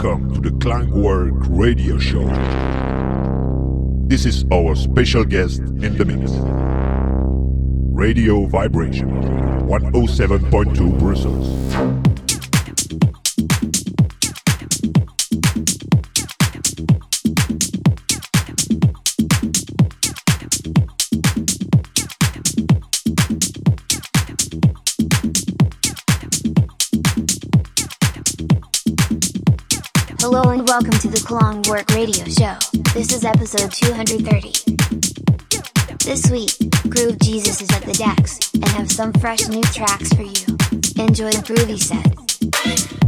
Welcome to the Klangwork Radio Show. This is our special guest in the mix. Radio Vibration 107.2 Brussels. Welcome to the Radio Show. This is episode 230. This week, Groove Jesus is at the decks and have some fresh new tracks for you. Enjoy the groovy set.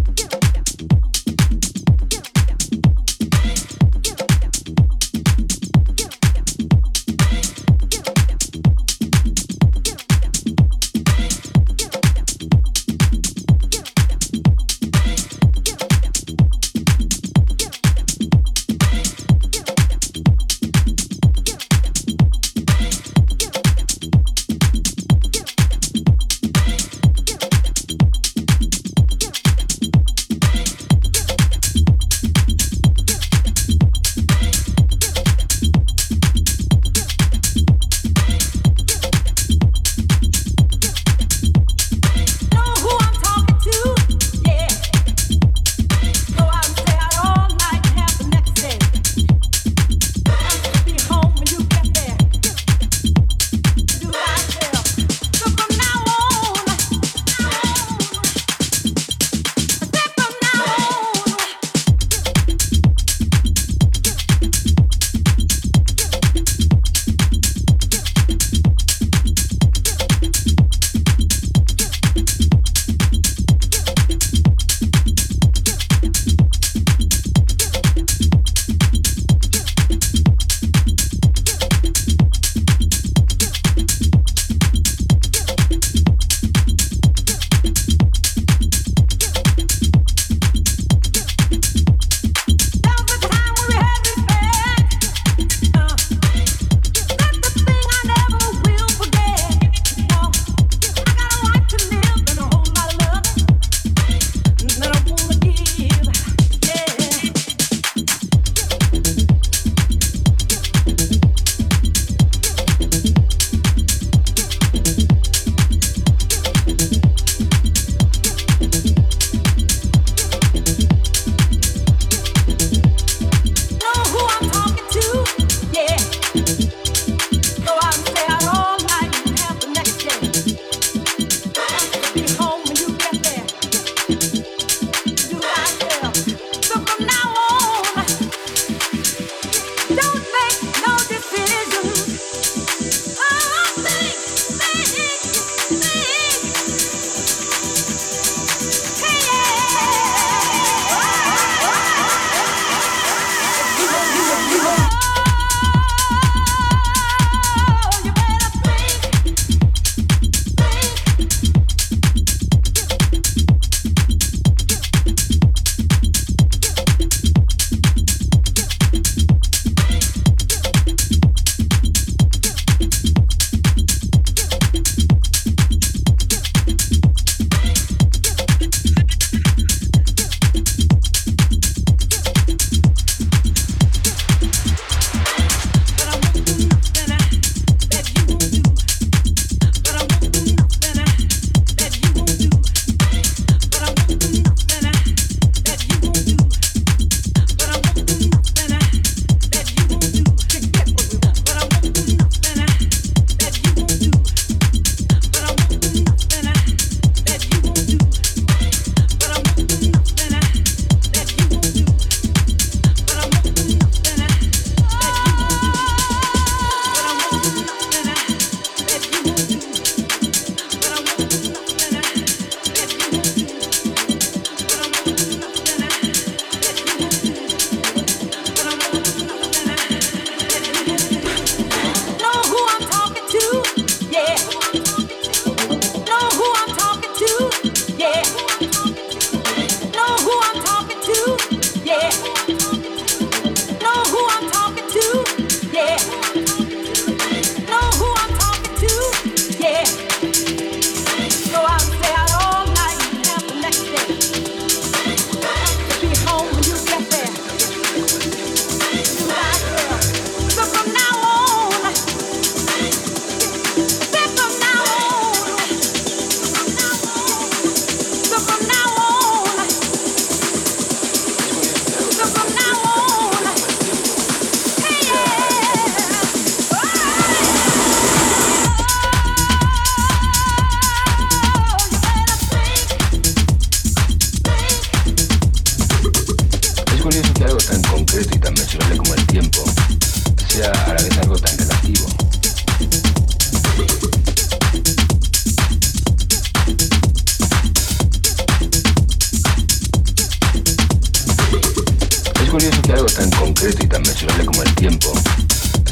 Curioso que algo tan concreto y tan mensurable como el tiempo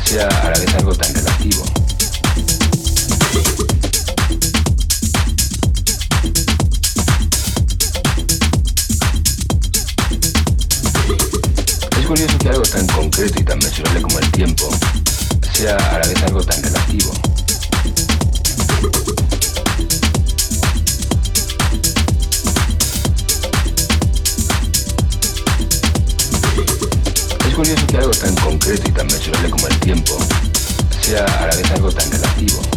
sea a la vez algo tan relativo. Es curioso que algo tan concreto y tan mensurable como el tiempo sea a la vez algo tan relativo. Curioso que algo tan concreto y tan mensurable como el tiempo sea a la vez algo tan relativo.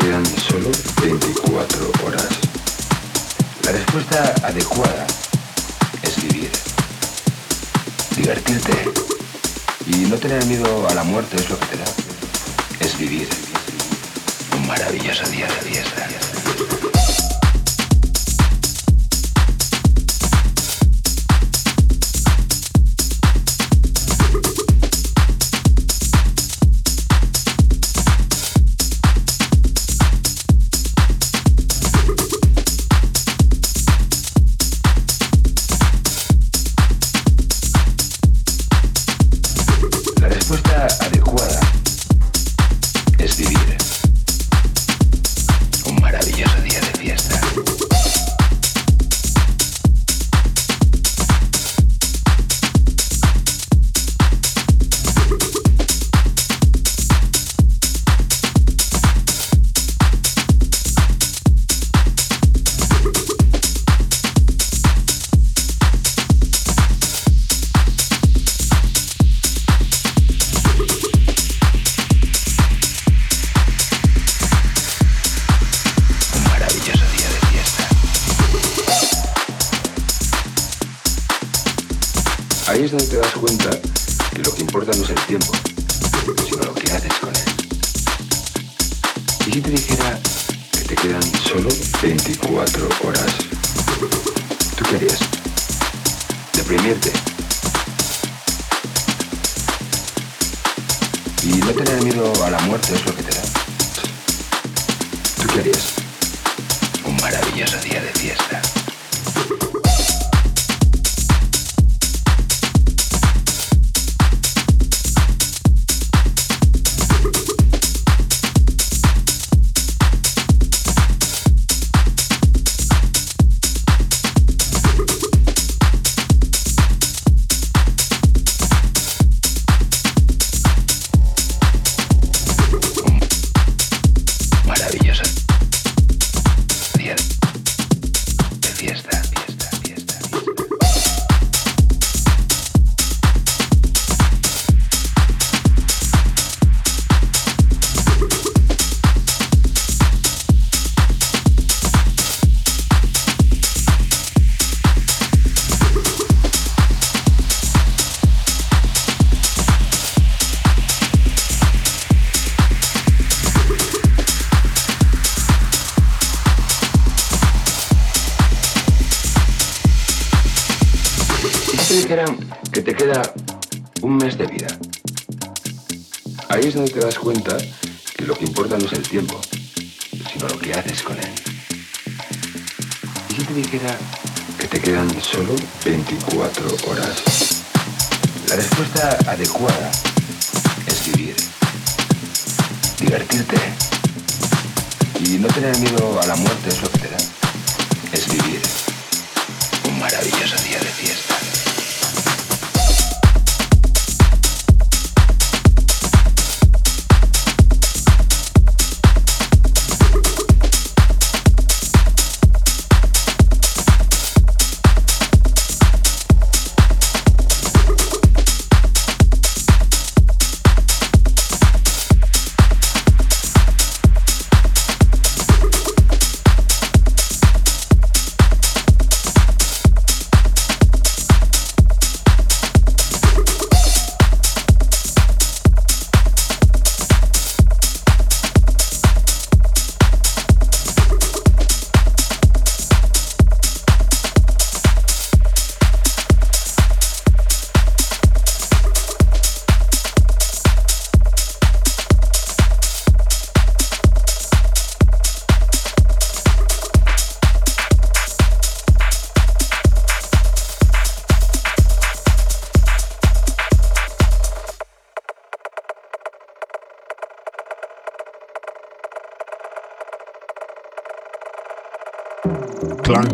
Quedan solo 24 horas? La respuesta adecuada es vivir, divertirte y no tener miedo a la muerte es lo que te da. Es vivir un maravilloso día de fiesta.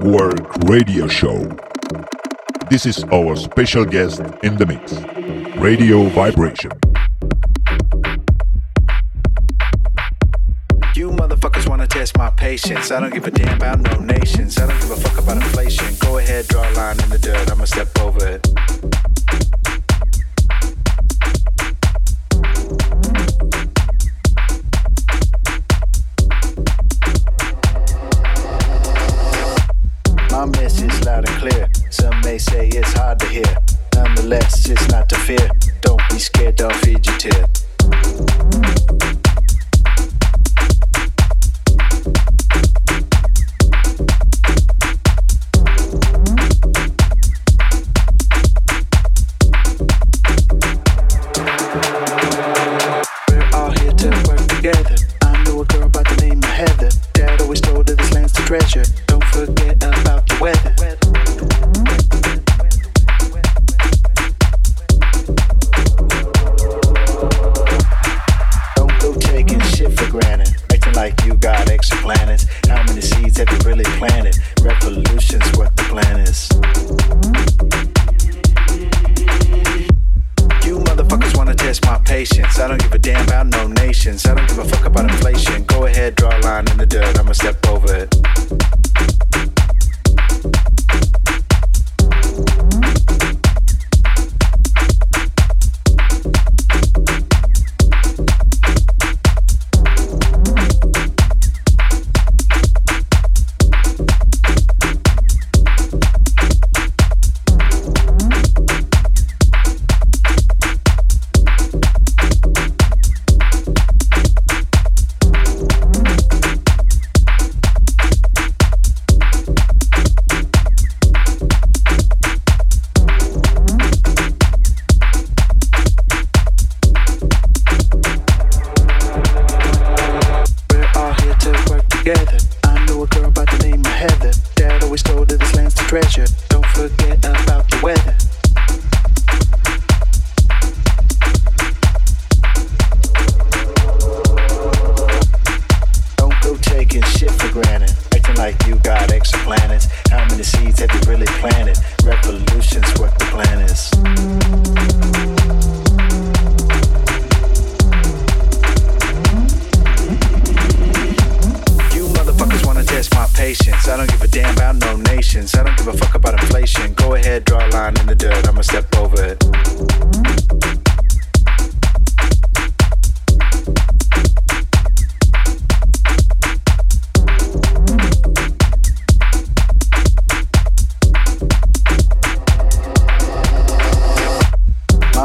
Work radio show. This is our special guest in the mix, Radio Vibration. You motherfuckers wanna test my patience. I don't give a damn about no nations. I don't give a fuck about inflation. Go ahead, draw a line in the dirt. I'ma step over it. fear.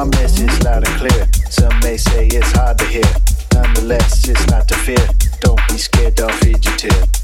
My message loud and clear. Some may say it's hard to hear. Nonetheless, it's not to fear. Don't be scared, don't feed your tear.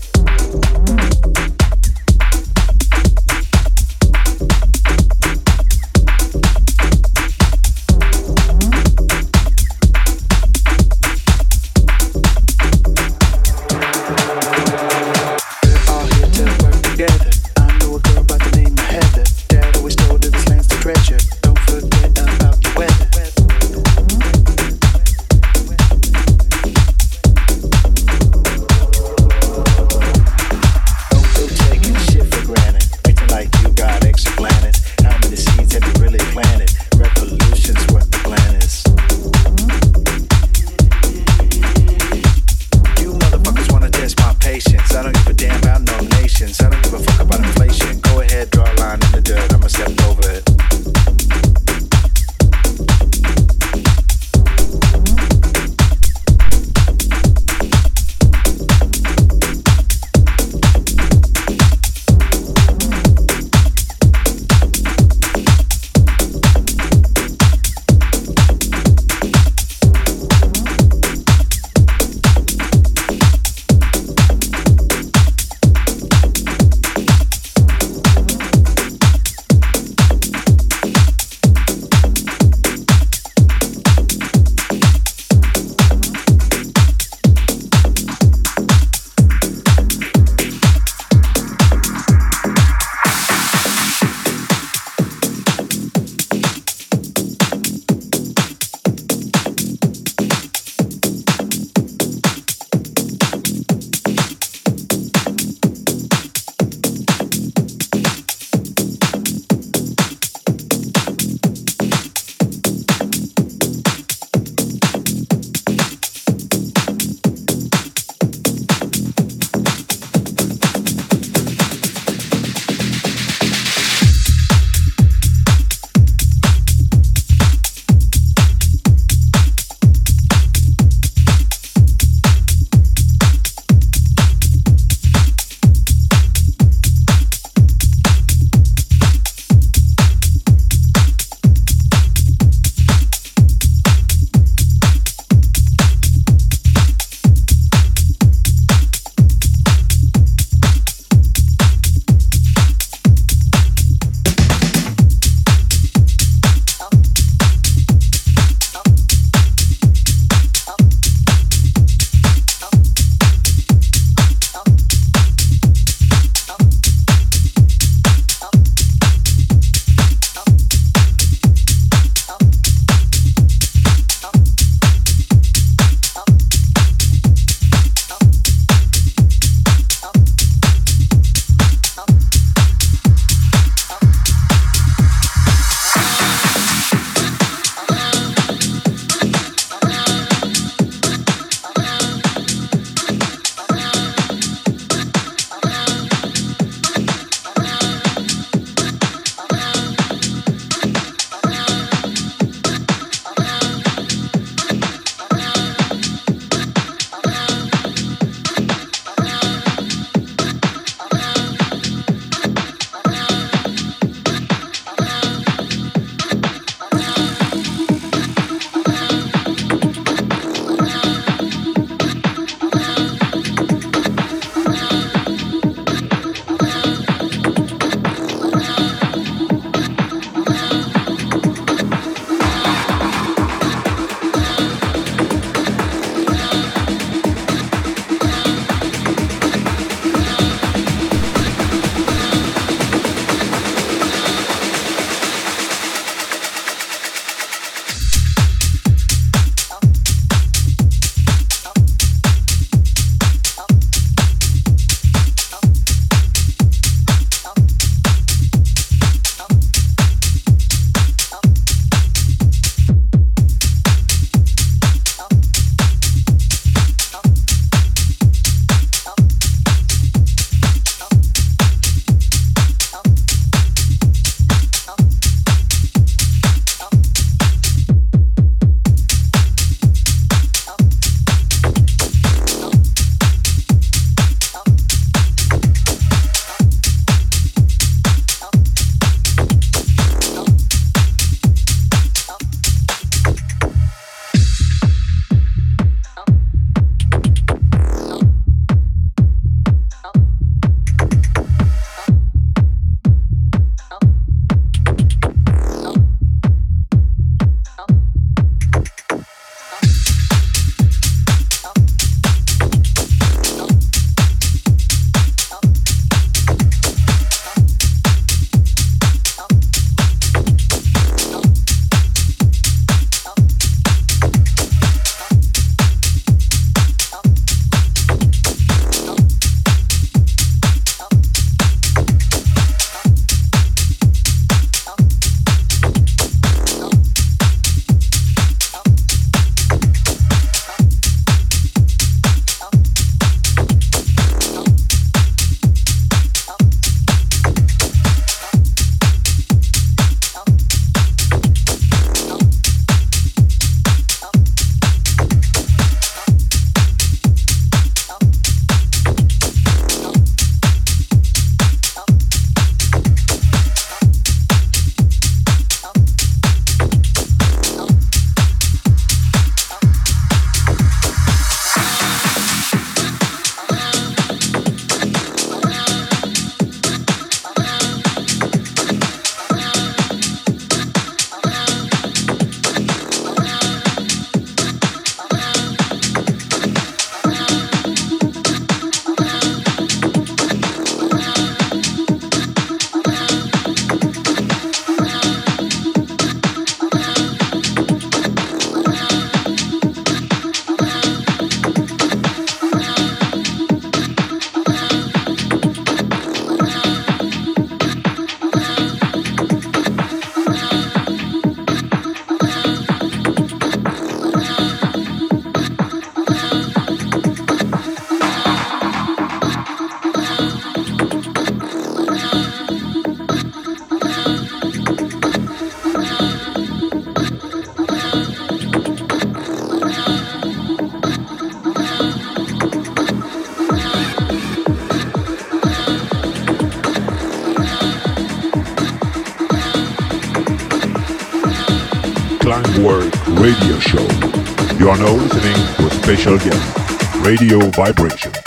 Special Radio Vibration.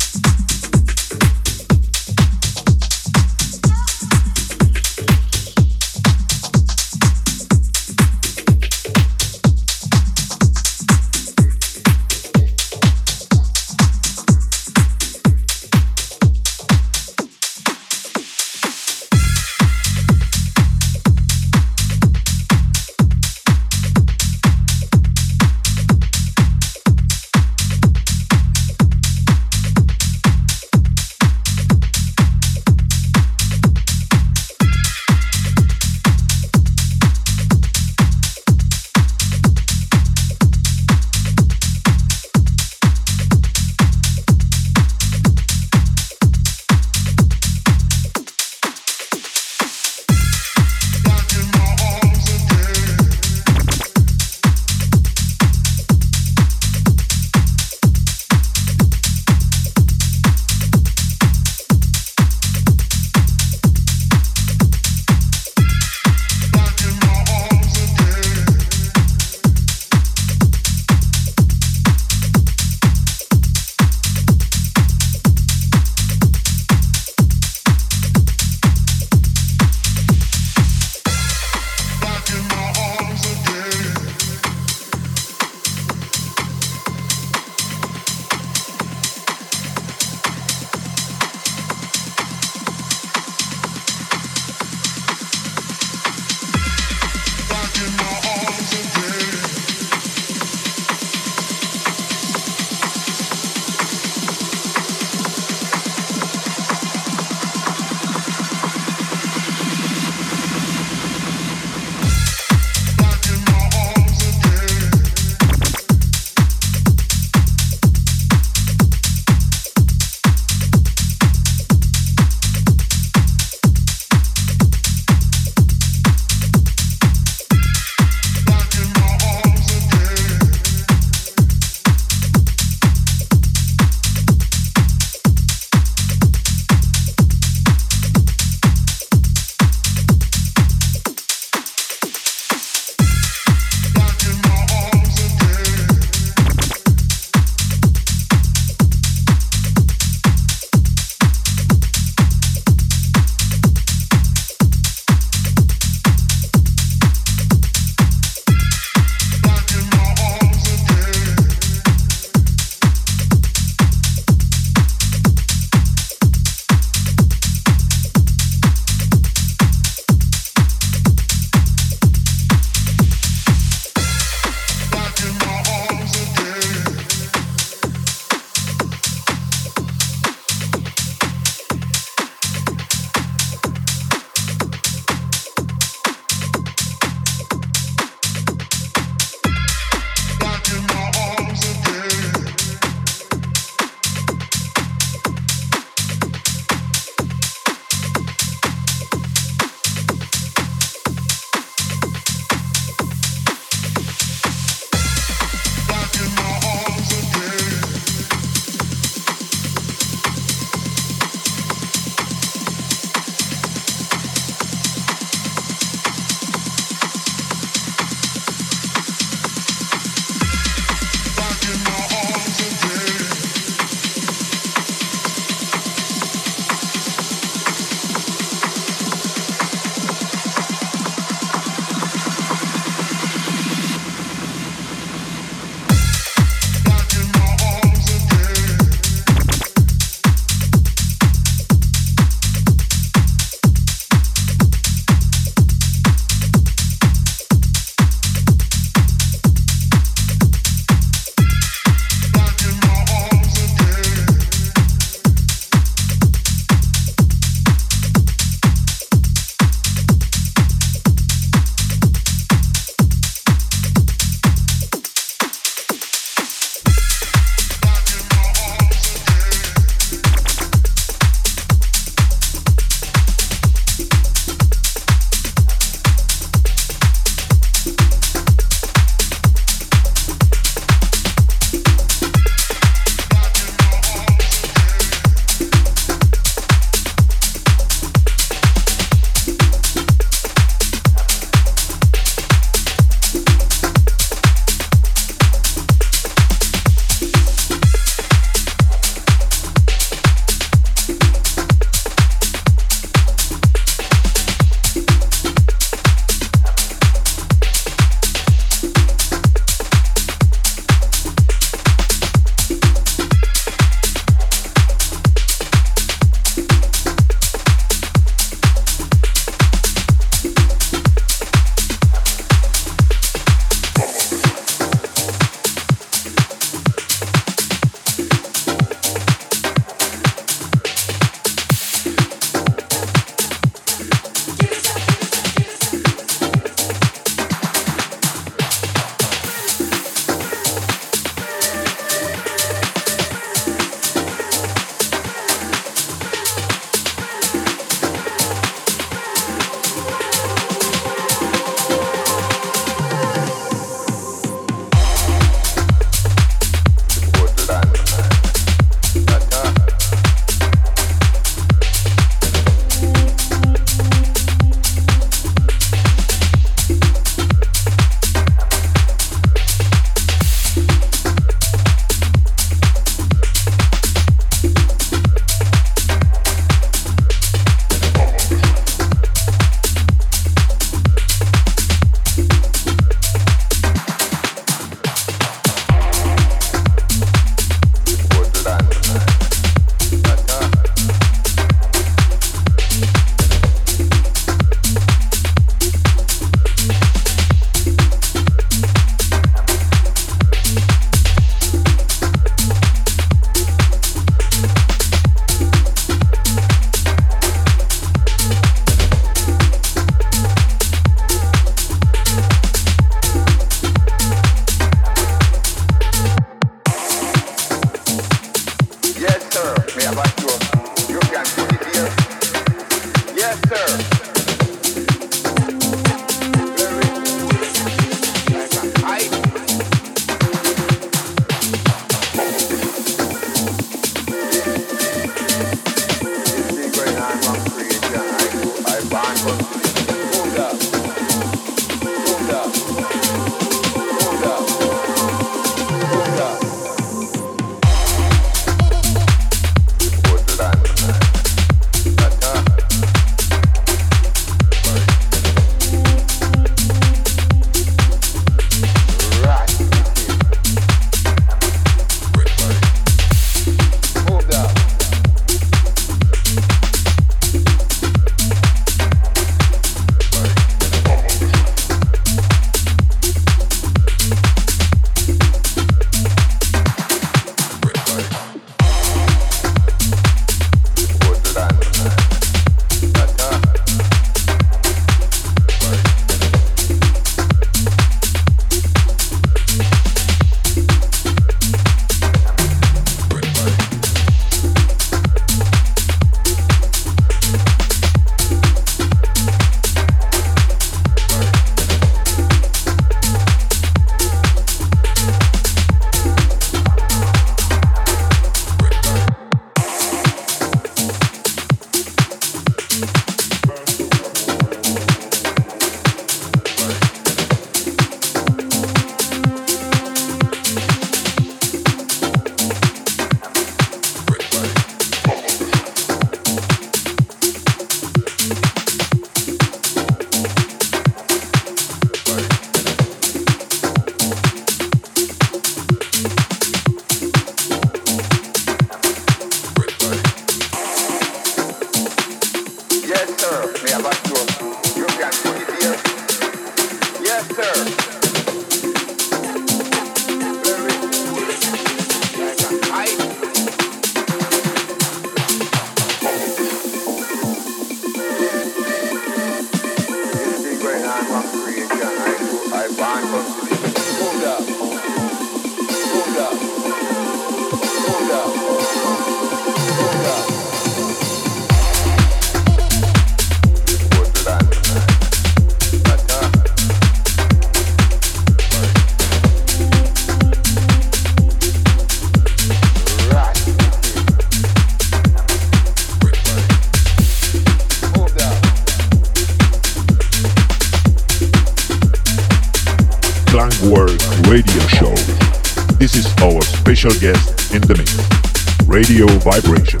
Special guest in the mix. Radio Vibration,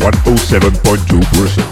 107.2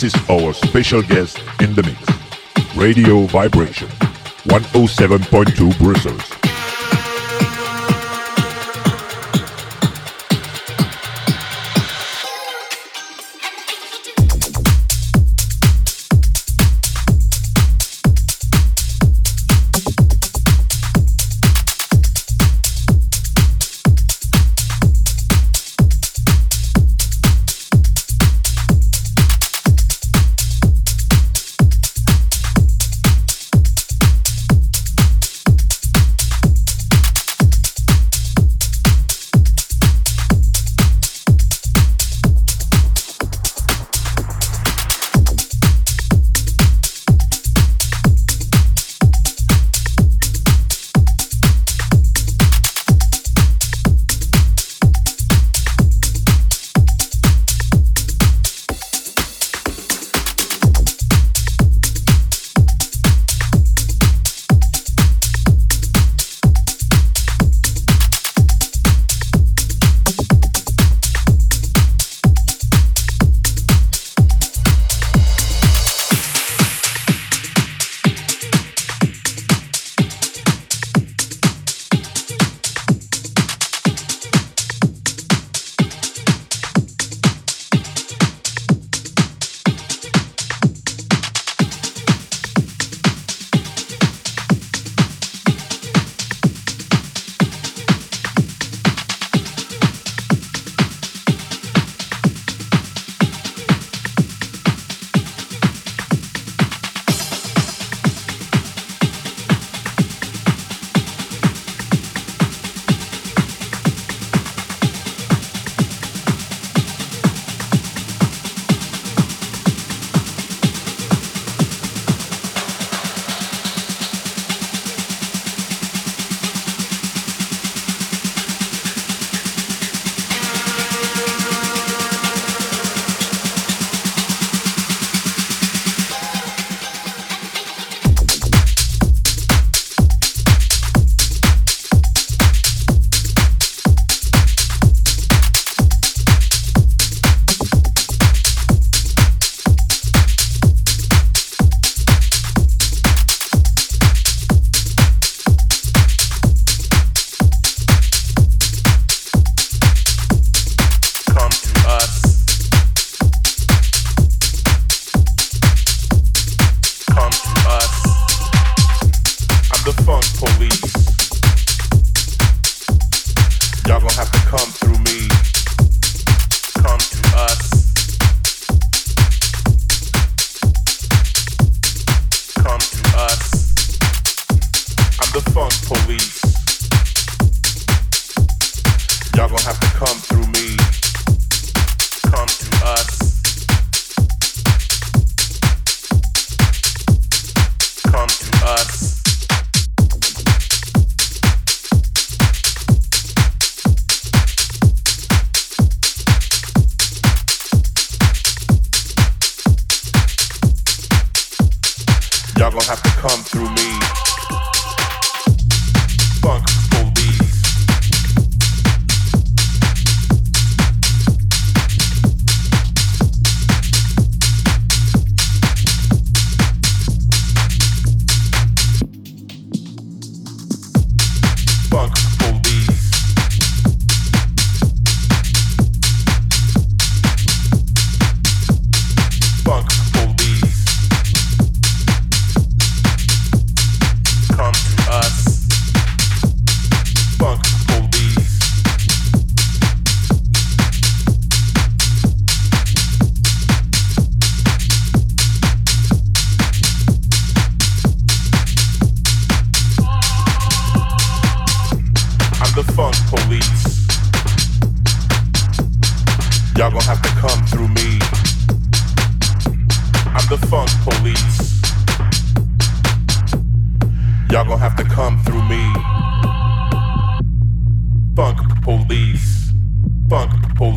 This is our special guest in the mix, Radio Vibration, 107.2 Brussels.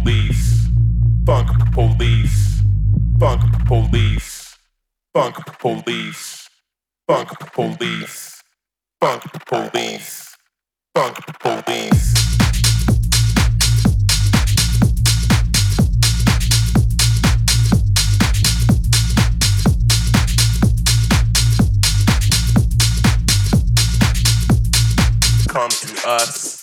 police, funk police, funk police, funk police, funk police, funk police, funk police. Come to us.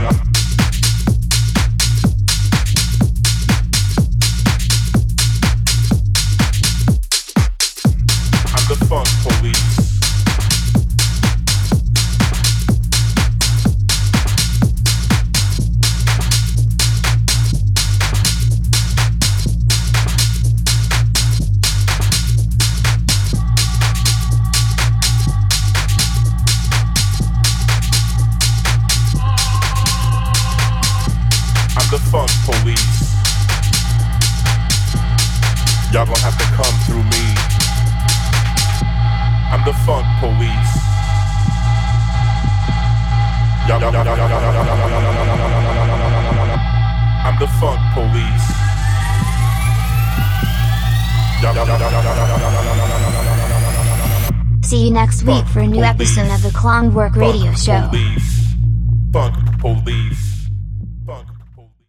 I'm the funk police. See you next week for a new episode of the Klongwork Radio Funk Show. Police. Funk police.